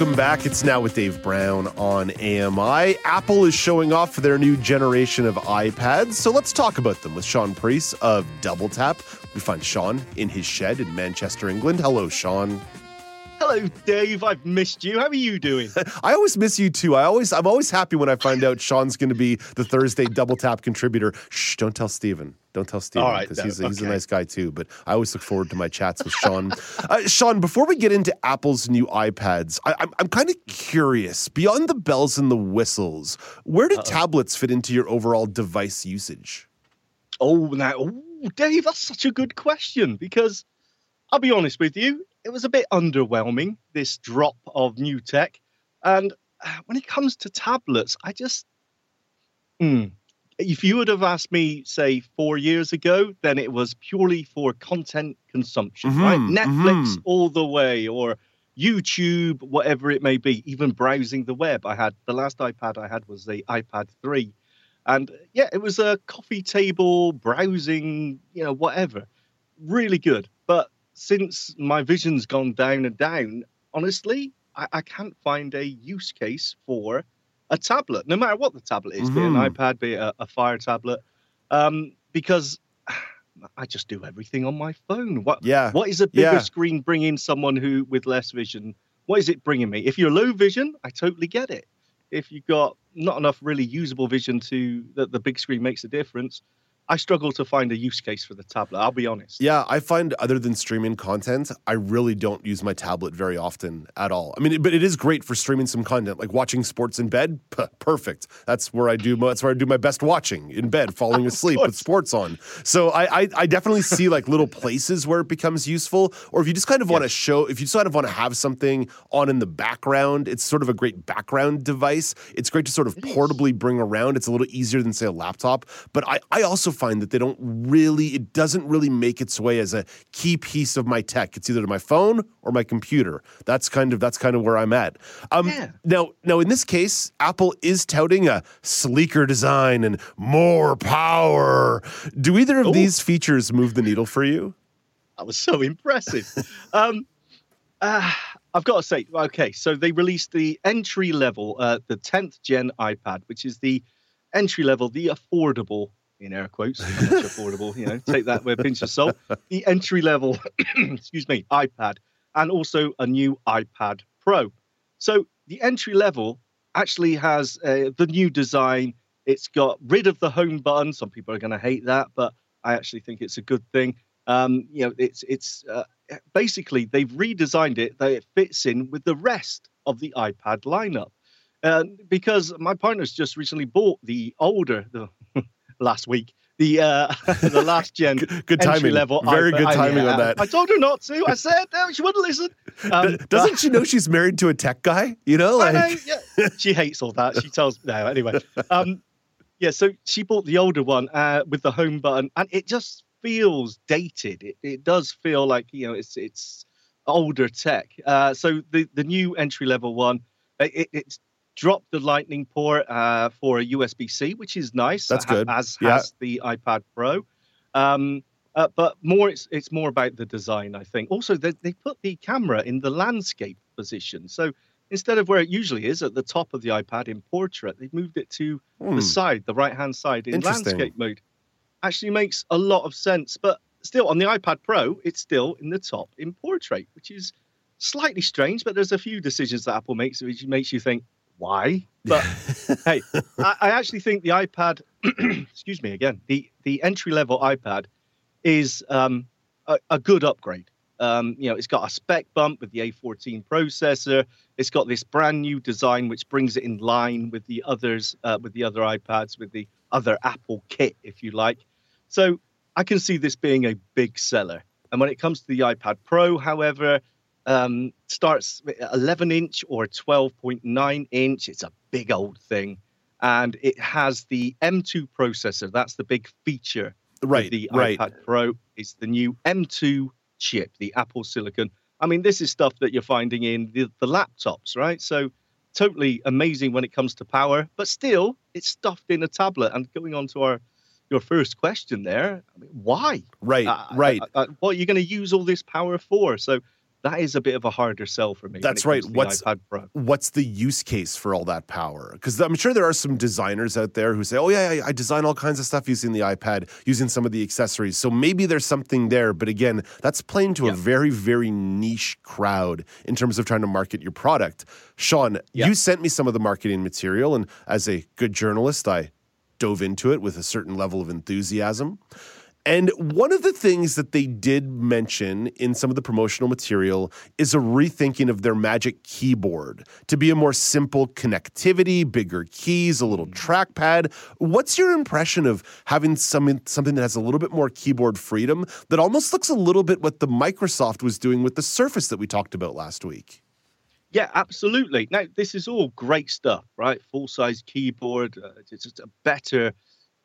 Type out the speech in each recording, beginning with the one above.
Welcome back. It's now with Dave Brown on AMI. Apple is showing off their new generation of iPads, so let's talk about them with Sean Preece of Double Tap. We find Sean in his shed in Manchester, England. Hello, Sean. Hello, Dave. I've missed you. How are you doing? I always miss you too. I always, I'm always happy when I find out Sean's going to be the Thursday Double Tap contributor. Shh! Don't tell Steven. Don't tell Steven All right, because no, he's, he's a nice guy too. But I always look forward to my chats with Sean. uh, Sean, before we get into Apple's new iPads, I, I'm, I'm kind of curious. Beyond the bells and the whistles, where do tablets fit into your overall device usage? Oh, now, oh, Dave, that's such a good question because I'll be honest with you, it was a bit underwhelming, this drop of new tech. And uh, when it comes to tablets, I just. Hmm. if you would have asked me, say, four years ago, then it was purely for content consumption, right? Mhm, Netflix mhm. all the way, or YouTube, whatever it may be, even browsing the web. I had the last iPad I had was the iPad 3. And yeah, it was a coffee table browsing, you know, whatever. Really good. But since my vision's gone down and down, honestly, I, I can't find a use case for a tablet, no matter what the tablet is, be it an Mhm. iPad, be it a, a Fire tablet, um, because I just do everything on my phone. What Yeah. what is a bigger Yeah. screen bringing someone who with less vision? What is it bringing me? If you're low vision, I totally get it. If you've got not enough really usable vision to that the big screen makes a difference, I struggle to find a use case for the tablet. I'll be honest. Yeah, I find other than streaming content, I really don't use my tablet very often at all. I mean, but it is great for streaming some content, like watching sports in bed. P- perfect. That's where I do. my- That's where I do my best watching in bed, falling asleep with sports on. So I, I, I definitely see like little places where it becomes useful. Or if you just kind of want to show, if you just kind of want to have something on in the background, it's sort of a great background device. It's great to sort of portably bring around. It's a little easier than say a laptop. But I, I also find that they don't really, it doesn't really make its way as a key piece of my tech. It's either to my phone or my computer. That's kind of that's kind of where I'm at. Um, Yeah. Now, now in this case, Apple is touting a sleeker design and more power. Do either of Ooh. these features move the needle for you? That was so impressive. um, uh, I've got to say, okay, so they released the entry level, uh, the 10th gen iPad, which is the entry level, the affordable, in air quotes, affordable, you know, take that with a pinch of salt, the entry level, excuse me, iPad, and also a new iPad Pro. So the entry level actually has uh, the new design. It's got rid of the home button. Some people are going to hate that, but I actually think it's a good thing. Um, you know, it's it's uh, basically they've redesigned it that it fits in with the rest of the iPad lineup. Uh, because my partner's just recently bought the older the last week the uh, the last gen Good, timing. level. Very good. I- timing yeah, on that. I told her not to. I said no, she wouldn't listen. Um, Doesn't she know she's married to a tech guy? You know, I like know, yeah. She hates all that. She tells no anyway. Um, yeah, so she bought the older one uh, with the home button, and it just feels dated. It, it does feel like you know it's it's older tech. Uh, so the the new entry level one, it, it's dropped the Lightning port uh, for a USB C, which is nice. That's good. As Yeah. has the iPad Pro. Um, uh, but more, it's it's more about the design, I think. Also, they they put the camera in the landscape position, so instead of where it usually is at the top of the iPad in portrait, they've moved it to hmm, the side, the right hand side in landscape mode. Actually makes a lot of sense. But still, on the iPad Pro, it's still in the top in portrait, which is slightly strange. But there's a few decisions that Apple makes which makes you think, why? But hey, I, I actually think the iPad, excuse me again, the the entry level iPad is um, a, a good upgrade. Um, you know, it's got a spec bump with the A14 processor. It's got this brand new design which brings it in line with the others, uh, with the other iPads, with the other Apple kit, if you like. So I can see this being a big seller. And when it comes to the iPad Pro, however, um, starts at 11 inch or 12.9 inch. It's a big old thing. and it has the M2 processor. That's the big feature. Right, The right. iPad Pro is the new M2 chip, the Apple Silicon. I mean, this is stuff that you're finding in the, the laptops, right? So totally amazing when it comes to power, but still, it's stuffed in a tablet. And going on to our your first question there, I mean, why? Right, Uh, right. uh, uh, what are you going to use all this power for? So that is a bit of a harder sell for me. That's right. What's- What's the use case for all that power? Because I'm sure there are some designers out there who say, "Oh yeah, I, I design all kinds of stuff using the iPad, using some of the accessories." So maybe there's something there. But again, that's playing to a very, very niche crowd in terms of trying to market your product. Sean, Yeah. you sent me some of the marketing material, and as a good journalist, I dove into it with a certain level of enthusiasm. And one of the things that they did mention in some of the promotional material is a rethinking of their Magic Keyboard to be a more simple connectivity, bigger keys, a little trackpad. What's your impression of having some, something that has a little bit more keyboard freedom that almost looks a little bit what the Microsoft was doing with the Surface that we talked about last week? Yeah, absolutely. Now, this is all great stuff, right? Full size keyboard, uh, it's just a better,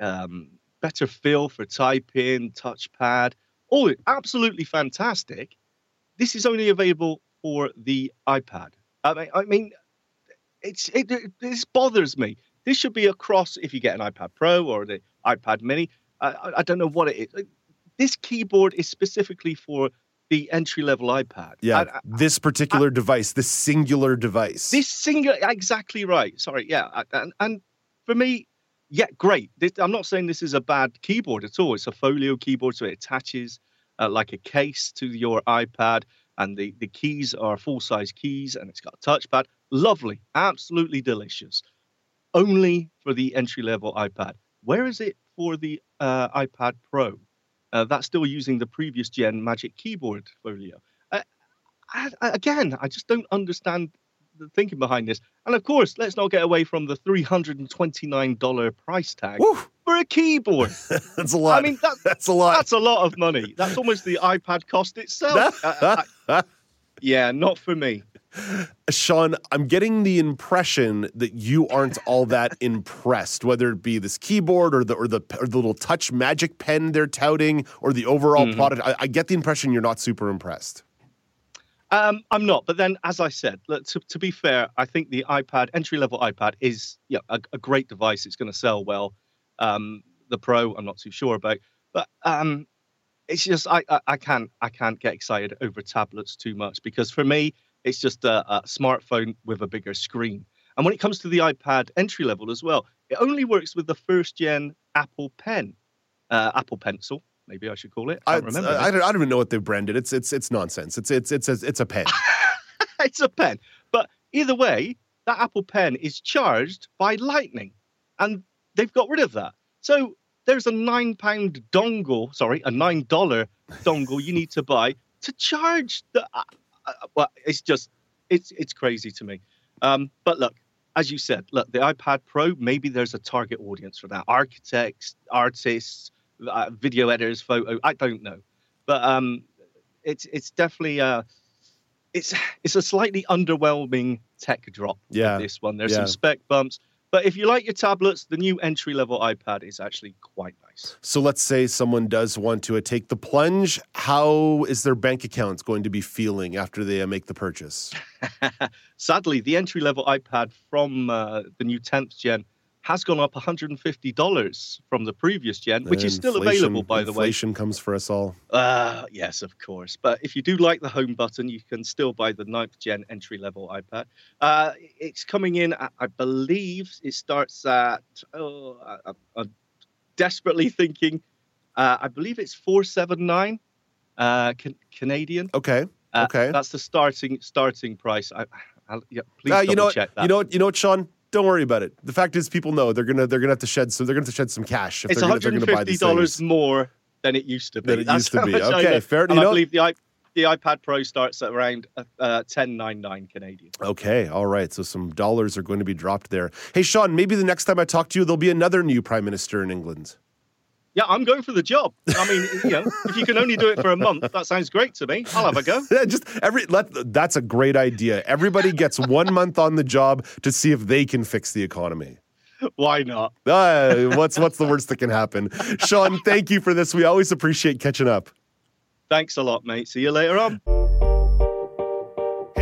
um, better feel for typing, touchpad. All absolutely fantastic. This is only available for the iPad. I mean, I mean, it's it, it this bothers me. This should be across if you get an iPad Pro or the iPad Mini. I, I, I don't know what it is. This keyboard is specifically for the entry level iPad. Yeah, uh, I- I- this particular device, this singular device. this singular, exactly right. Sorry, yeah, and and for me, yeah, great. This, I'm not saying this is a bad keyboard at all. It's a folio keyboard, so it attaches uh, like a case to your iPad, and the the keys are full size keys, and it's got a touchpad. Lovely, absolutely delicious. Only for the entry level iPad. Where is it for the uh, iPad Pro? Uh, that's still using the previous gen Magic Keyboard folio. Uh, I, again, I just don't understand the thinking behind this. And of course, let's not get away from the $329 price tag Woo, for a keyboard. that's a lot. I mean, that, that's a lot. that's a lot of money. That's almost the iPad cost itself. Uh, I- yeah, not for me. Sean, I'm getting the impression that you aren't all that impressed, whether it be this keyboard or the or the or the little touch magic pen they're touting or the overall Mhm. product. I, I get the impression you're not super impressed. Um, I'm not, but then, as I said, look, to, to be fair, I think the iPad entry level iPad is yeah a, a great device. It's going to sell well. Um, the Pro, I'm not too sure about, but um, it's just I, I I can't I can't get excited over tablets too much because for me it's just a, a smartphone with a bigger screen. And when it comes to the iPad entry level as well, it only works with the first gen Apple Pen, uh, Apple Pencil. Maybe I should call it. I I, remember. I, don't, I don't even know what they've branded. It's it's it's nonsense. It's it's it's a, it's a pen. it's a pen. But either way, that Apple Pen is charged by Lightning, and they've got rid of that. So there's a nine pound dongle, sorry, a nine dollar dongle you need to buy to charge the. Uh, uh, well, it's just it's it's crazy to me. Um, but look, as you said, look, the iPad Pro, maybe there's a target audience for that. Architects, artists, uh, video editors, photo. I don't know, but um, it's it's definitely uh, it's it's a slightly underwhelming tech drop. Yeah, this one. There's yeah. some spec bumps, but if you like your tablets, the new entry level iPad is actually quite nice. So let's say someone does want to uh, take the plunge. How is their bank account going to be feeling after they uh, make the purchase? Sadly, the entry level iPad from uh, the new 10th gen has gone up $150 from the previous gen, which is still available, by the way. Inflation comes for us all. Uh, yes, of course. But if you do like the home button, you can still buy the 9th gen entry level iPad. Uh, it's coming in, at, I believe it starts at, oh, I, I- I'm desperately thinking, uh, I believe it's 479 uh, can, Canadian. Okay. Uh, okay. That's the starting starting price. I, I, yeah, please Uh, double you know, check that. you know, what- you know what, Sean? Don't worry about it. The fact is, people know they're gonna they're gonna have to shed so they're gonna have to shed some cash if it's they're gonna buy these $150 more than it used to be. Than it That's used to be. Okay, fair- And you I believe the, i- the iPad Pro starts at around uh, uh, 1099 Canadian. Okay, all right. So some dollars are going to be dropped there. Hey, Sean, maybe the next time I talk to you, there'll be another new prime minister in England. Yeah, I'm going for the job. I mean, you know, if you can only do it for a month, that sounds great to me. I'll have a go. Yeah, just every let that's a great idea. Everybody gets one month on the job to see if they can fix the economy. Why not? Uh, what's what's the worst that can happen? Sean, thank you for this. We always appreciate catching up. Thanks a lot, mate. See you later on.